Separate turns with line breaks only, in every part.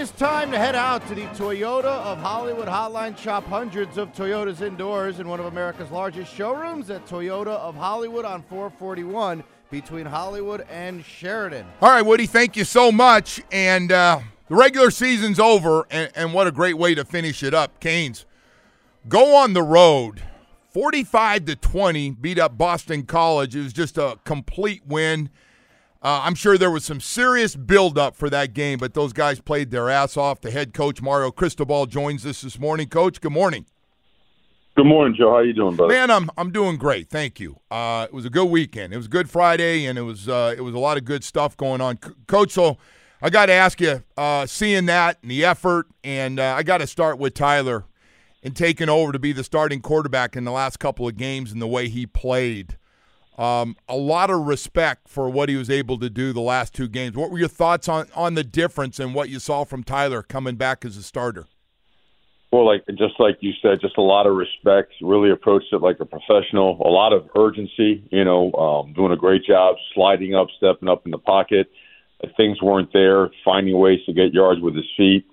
Is time to head out to the Toyota of Hollywood Hotline. Shop hundreds of Toyotas indoors in one of America's largest showrooms at Toyota of Hollywood on 441 between Hollywood and Sheridan.
All right, Woody, thank you so much. And uh, the regular season's over, and, and what a great way to finish it up. Canes, go on the road. 45 to 20, beat up Boston College. It was just a complete win. Uh, I'm sure there was some serious buildup for that game, but those guys played their ass off. The head coach Mario Cristobal joins us this morning. Coach, good morning.
Good morning, Joe. How are you doing, brother?
Man, I'm I'm doing great. Thank you. Uh, it was a good weekend. It was Good Friday, and it was uh, it was a lot of good stuff going on. C- Coach, so I got to ask you, uh, seeing that and the effort, and uh, I got to start with Tyler and taking over to be the starting quarterback in the last couple of games and the way he played. Um, a lot of respect for what he was able to do the last two games. What were your thoughts on on the difference and what you saw from Tyler coming back as a starter?
Well, like just like you said, just a lot of respect. Really approached it like a professional. A lot of urgency. You know, um, doing a great job, sliding up, stepping up in the pocket. If things weren't there, finding ways to get yards with his feet.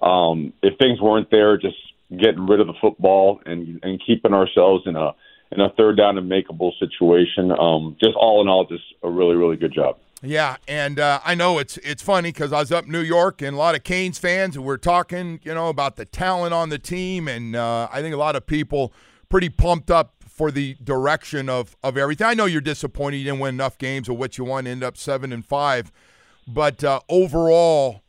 Um, if things weren't there, just getting rid of the football and and keeping ourselves in a in a third down and makeable situation. Um, just all in all, just a really really good job.
Yeah, and uh, I know it's it's funny because I was up in New York and a lot of Canes fans, and we're talking, you know, about the talent on the team, and uh, I think a lot of people pretty pumped up for the direction of of everything. I know you're disappointed you didn't win enough games of what you won, end up seven and five, but uh, overall,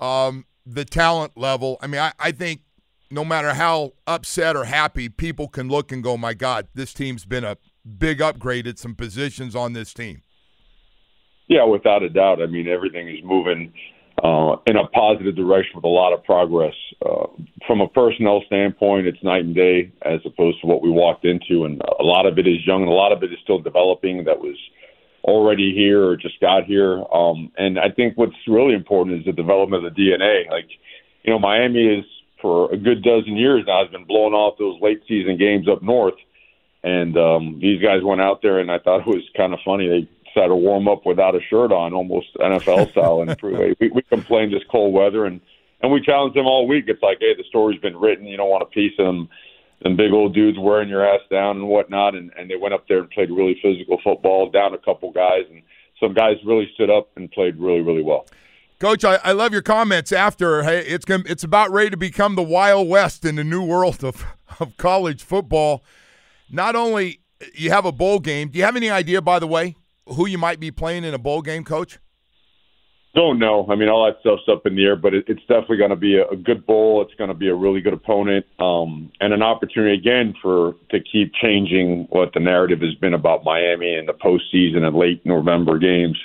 um, the talent level. I mean, I, I think no matter how upset or happy people can look and go, my God, this team's been a big upgrade at some positions on this team.
Yeah, without a doubt. I mean, everything is moving uh, in a positive direction with a lot of progress. Uh, from a personnel standpoint, it's night and day as opposed to what we walked into, and a lot of it is young, and a lot of it is still developing. That was already here or just got here. Um, and I think what's really important is the development of the DNA. Like, you know, Miami is for a good dozen years now has been blowing off those late season games up north. And um, these guys went out there, and I thought it was kind of funny. They decided to warm up without a shirt on, almost NFL style. And we, we complained this cold weather, and and we challenged them all week. It's like, hey, the story's been written. You don't want a piece of them, them big old dudes wearing your ass down and whatnot. And and they went up there and played really physical football, down a couple guys, and some guys really stood up and played really really well.
Coach, I, I love your comments after. Hey, it's gonna, it's about ready to become the Wild West in the new world of, of college football. Not only you have a bowl game. Do you have any idea, by the way, who you might be playing in a bowl game, Coach?
Don't know. I mean, all that stuff's up in the air, but it, it's definitely going to be a, a good bowl. It's going to be a really good opponent, um, and an opportunity again for to keep changing what the narrative has been about Miami in the postseason and late November games.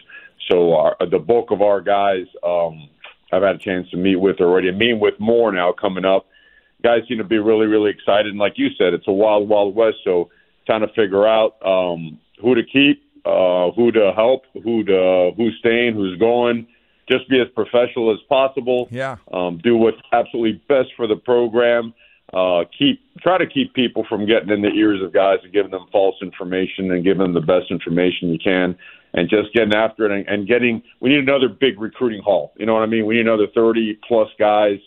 So our, the bulk of our guys, um, I've had a chance to meet with already, and meeting with more now coming up. Guys seem to be really, really excited, and like you said, it's a wild, wild west. So trying to figure out um, who to keep, uh, who to help, who to who's staying, who's going. Just be as professional as possible.
Yeah.
Um, do what's absolutely best for the program. Uh, keep try to keep people from getting in the ears of guys and giving them false information and giving them the best information you can and just getting after it and, and getting we need another big recruiting haul. You know what I mean? We need another thirty plus guys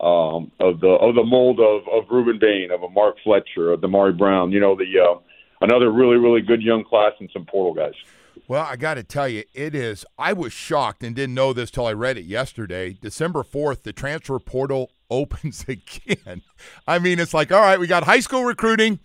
um, of the of the mold of of Rueben Bain, of a Mark Fletcher, of Damari Brown. You know the uh, another really really good young class and some portal guys.
Well, I got to tell you, it is. I was shocked and didn't know this till I read it yesterday. December 4th, the transfer portal opens again. I mean, it's like, all right, we got high school recruiting.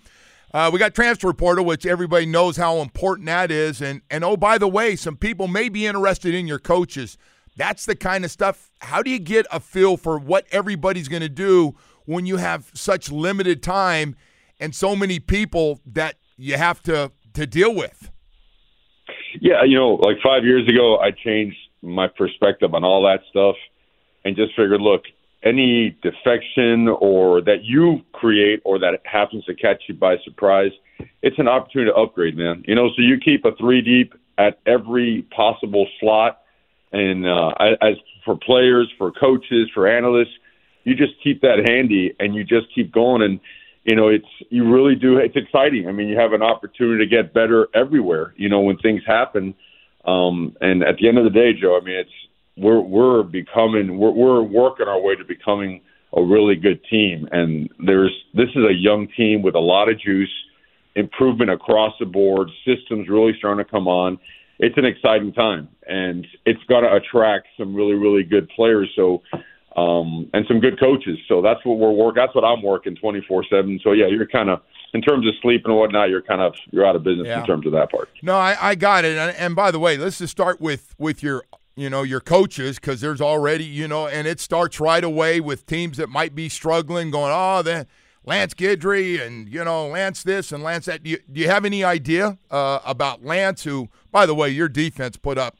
Uh, we got transfer portal, which everybody knows how important that is. And, and oh, by the way, some people may be interested in your coaches. That's the kind of stuff. How do you get a feel for what everybody's going to do when you have such limited time and so many people that you have to, to deal with?
Yeah, you know, like five years ago, I changed my perspective on all that stuff and just figured, look, any defection or that you create or that happens to catch you by surprise, it's an opportunity to upgrade, man. You know, so you keep a three deep at every possible slot, and uh, as for players, for coaches, for analysts, you just keep that handy and you just keep going and you know, it's you really do. It's exciting. I mean, you have an opportunity to get better everywhere. You know, when things happen. Um, and at the end of the day, Joe, I mean, it's we're we're becoming we're, we're working our way to becoming a really good team. And there's this is a young team with a lot of juice, improvement across the board, systems really starting to come on. It's an exciting time, and it's going to attract some really really good players. So um, and some good coaches. So that's what we're working. That's what I'm working 24 seven. So yeah, you're kind of in terms of sleep and whatnot, you're kind of you're out of business yeah. in terms of that part.
No, I, I got it. And, and by the way, let's just start with with your you know your coaches because there's already you know, and it starts right away with teams that might be struggling, going oh then. Lance Guidry and you know Lance this and Lance that. Do you, do you have any idea uh, about Lance? Who, by the way, your defense put up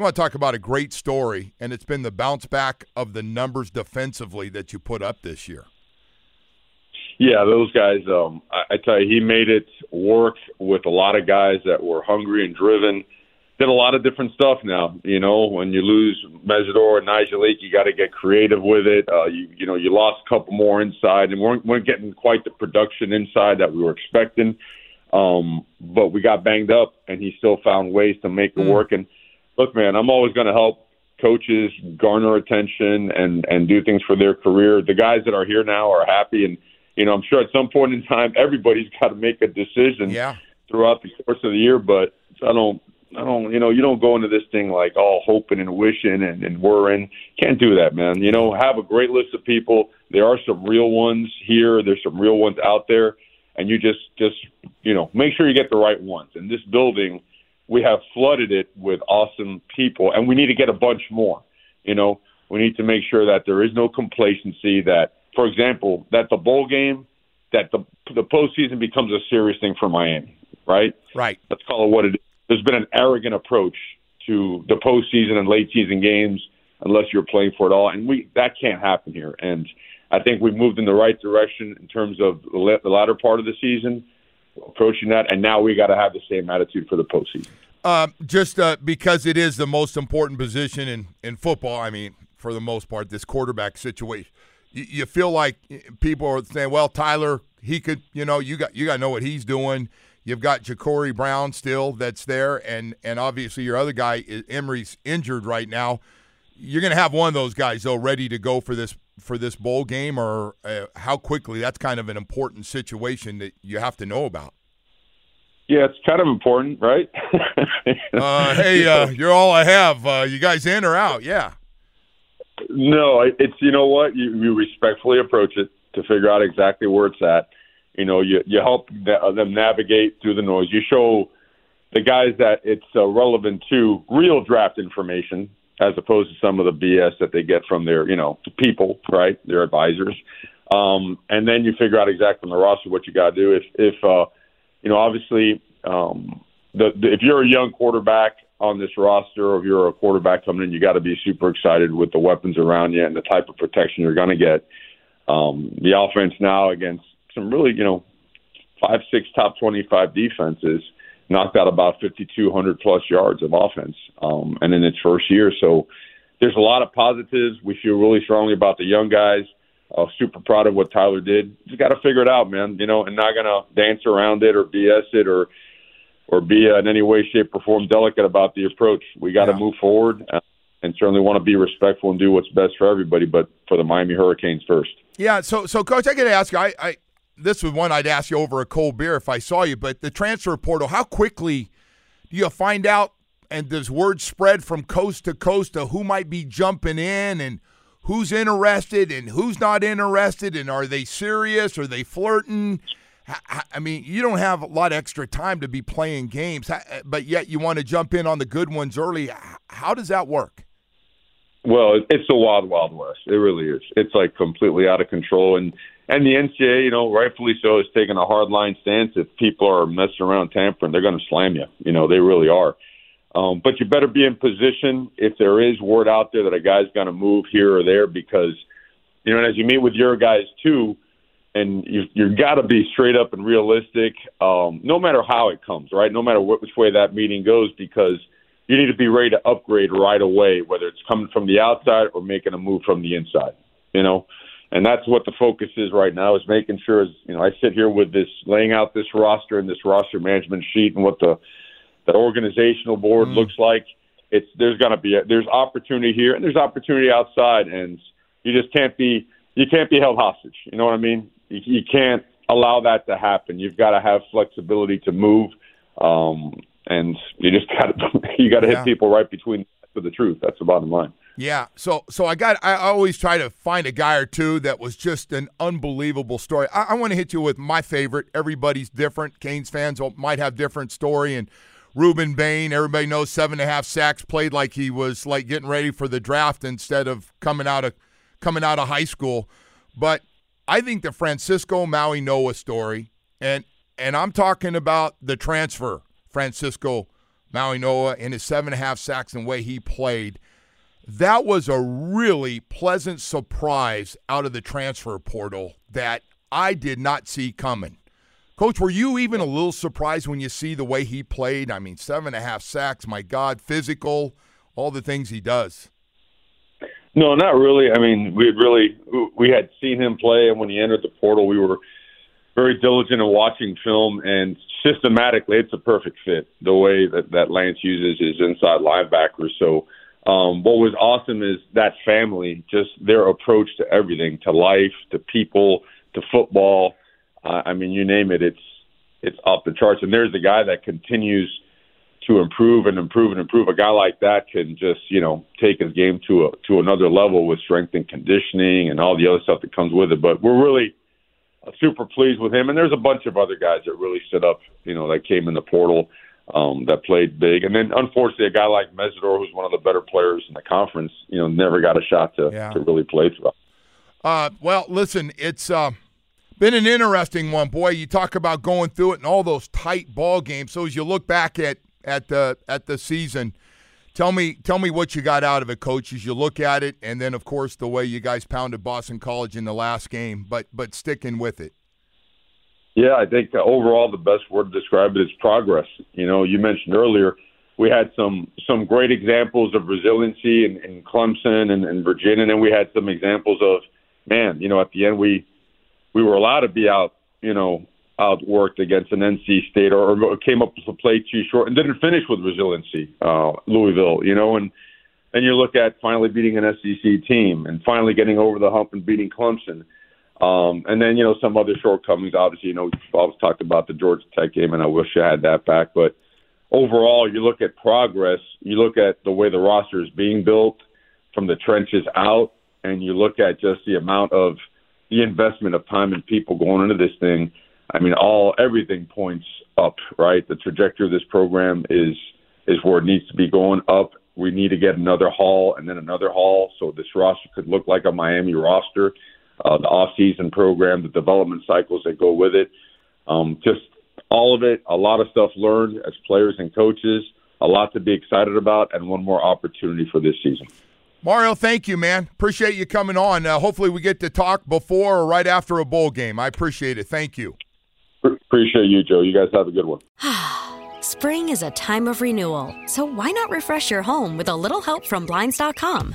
you want to talk about a great story, and it's been the bounce back of the numbers defensively that you put up this year.
Yeah, those guys. Um, I, I tell you, he made it work with a lot of guys that were hungry and driven. Did a lot of different stuff. Now, you know, when you lose Mesidor and Nigel Lake, you got to get creative with it. Uh, you, you know, you lost a couple more inside, and weren't, weren't getting quite the production inside that we were expecting. Um, but we got banged up, and he still found ways to make it mm. work. And look, man, I'm always going to help coaches garner attention and and do things for their career. The guys that are here now are happy, and you know, I'm sure at some point in time, everybody's got to make a decision
yeah.
throughout the course of the year. But I don't. I don't, you know, you don't go into this thing like all hoping and wishing and, and worrying. Can't do that, man. You know, have a great list of people. There are some real ones here. There's some real ones out there, and you just, just, you know, make sure you get the right ones. And this building we have flooded it with awesome people, and we need to get a bunch more. You know, we need to make sure that there is no complacency. That, for example, that the bowl game, that the the postseason becomes a serious thing for Miami. Right.
Right.
Let's call it what it is. There's been an arrogant approach to the postseason and late season games unless you're playing for it all, and we that can't happen here. And I think we've moved in the right direction in terms of the latter part of the season approaching that, and now we got to have the same attitude for the postseason.
Uh, just uh, because it is the most important position in, in football, I mean, for the most part, this quarterback situation, you, you feel like people are saying, "Well, Tyler, he could," you know, you got you got to know what he's doing. You've got Jacurri Brown still that's there, and and obviously your other guy Emory's injured right now. You're going to have one of those guys though ready to go for this for this bowl game, or uh, how quickly? That's kind of an important situation that you have to know about.
Yeah, it's kind of important, right?
uh, hey, uh, you're all I have. Uh, you guys in or out? Yeah.
No, it's you know what you, you respectfully approach it to figure out exactly where it's at. You know, you you help them navigate through the noise. You show the guys that it's uh, relevant to real draft information as opposed to some of the BS that they get from their, you know, people, right? Their advisors. Um, and then you figure out exactly on the roster what you got to do. If, if, uh, you know, obviously, um, the, the, if you're a young quarterback on this roster or if you're a quarterback coming in, you got to be super excited with the weapons around you and the type of protection you're going to get. Um, the offense now against some really, you know, five, six top 25 defenses knocked out about 5,200 plus yards of offense, um, and in its first year. So there's a lot of positives. We feel really strongly about the young guys. Uh, super proud of what Tyler did. Just got to figure it out, man. You know, and not gonna dance around it or BS it or or be uh, in any way, shape, or form delicate about the approach. We got to yeah. move forward. Uh, and certainly want to be respectful and do what's best for everybody, but for the Miami Hurricanes first.
Yeah, so so coach, I got to ask you. I, I this was one I'd ask you over a cold beer if I saw you, but the transfer portal. How quickly do you find out and does word spread from coast to coast of who might be jumping in and who's interested and who's not interested and are they serious? Are they flirting? I mean, you don't have a lot of extra time to be playing games, but yet you want to jump in on the good ones early. How does that work?
Well, it's the wild, wild west. It really is. It's like completely out of control, and and the NCAA, you know, rightfully so, is taking a hard line stance. If people are messing around tampering, they're going to slam you. You know, they really are. Um, but you better be in position if there is word out there that a guy's going to move here or there because, you know, and as you meet with your guys too, and you you've got to be straight up and realistic, um, no matter how it comes, right? No matter which way that meeting goes, because you need to be ready to upgrade right away, whether it's coming from the outside or making a move from the inside. You know, and that's what the focus is right now is making sure as you know I sit here with this laying out this roster and this roster management sheet and what the the organizational board mm. looks like. It's there's going to be a, there's opportunity here and there's opportunity outside, and you just can't be you can't be held hostage. You know what I mean? You, you can't allow that to happen. You've got to have flexibility to move, um, and you just got to you got to yeah. hit people right between for the truth. That's the bottom line.
Yeah. So so I got I always try to find a guy or two that was just an unbelievable story. I, I want to hit you with my favorite. Everybody's different. Canes fans might have different story and Rueben Bain, everybody knows seven and a half sacks, played like he was like getting ready for the draft instead of coming out of coming out of high school. But I think the Francisco Mauigoa story, and and I'm talking about the transfer, Francisco Mauigoa and his seven and a half sacks and the way he played. That was a really pleasant surprise out of the transfer portal that I did not see coming. Coach, were you even a little surprised when you see the way he played? I mean, seven and a half sacks, my God, physical, all the things he does.
No, not really. I mean, we had really we had seen him play, and when he entered the portal, we were very diligent in watching film, and systematically, it's a perfect fit. The way that that Lance uses his inside linebackers. So, um, what was awesome is that family, just their approach to everything, to life, to people, to football uh, I mean, you name it, it's it's off the charts. And there's a guy that continues to improve and improve and improve. A guy like that can just you know take his game to a to another level with strength and conditioning and all the other stuff that comes with it. But we're really uh, super pleased with him. And there's a bunch of other guys that really stood up, you know, that came in the portal um, that played big. And then unfortunately, a guy like Mesidor, who's one of the better players in the conference, you know, never got a shot to yeah. to really play through.
Uh, well, listen, it's. Uh been an interesting one, boy. You talk about going through it and all those tight ball games. So as you look back at at the at the season, tell me tell me what you got out of it, coach. As you look at it, and then of course the way you guys pounded Boston College in the last game, but but sticking with it.
Yeah, I think overall the best word to describe it is progress. You know, you mentioned earlier we had some some great examples of resiliency in, in Clemson and, and Virginia, and then we had some examples of man. You know, at the end we we were allowed to be out, you know, outworked against an NC State or, or came up to play too short and didn't finish with resiliency, uh, Louisville, you know, and and you look at finally beating an SEC team and finally getting over the hump and beating Clemson. Um, and then, you know, some other shortcomings. Obviously, you know, always talked about the Georgia Tech game, and I wish I had that back. But overall, you look at progress, you look at the way the roster is being built from the trenches out, and you look at just the amount of – the investment of time and people going into this thing, I mean, all everything points up, right? The trajectory of this program is is where it needs to be going up. We need to get another haul and then another haul, so this roster could look like a Miami roster. Uh, the off-season program, the development cycles that go with it, um, just all of it. A lot of stuff learned as players and coaches. A lot to be excited about, and one more opportunity for this season.
Mario, thank you, man. Appreciate you coming on. Uh, hopefully, we get to talk before or right after a bowl game. I appreciate it. Thank you.
Appreciate you, Joe. You guys have a good one.
Spring is a time of renewal, so why not refresh your home with a little help from Blinds.com?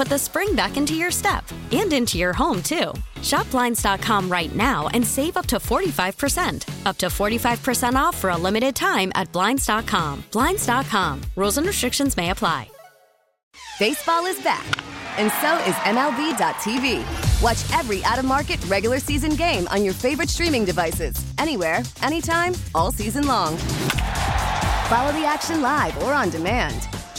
put the spring back into your step and into your home, too. Shop Blinds.com right now and save up to 45%. Up to 45% off for a limited time at Blinds.com. Blinds.com. Rules and restrictions may apply.
Baseball is back, and so is MLB.tv. Watch every out of market regular season game on your favorite streaming devices, anywhere, anytime, all season long. Follow the action live or on demand.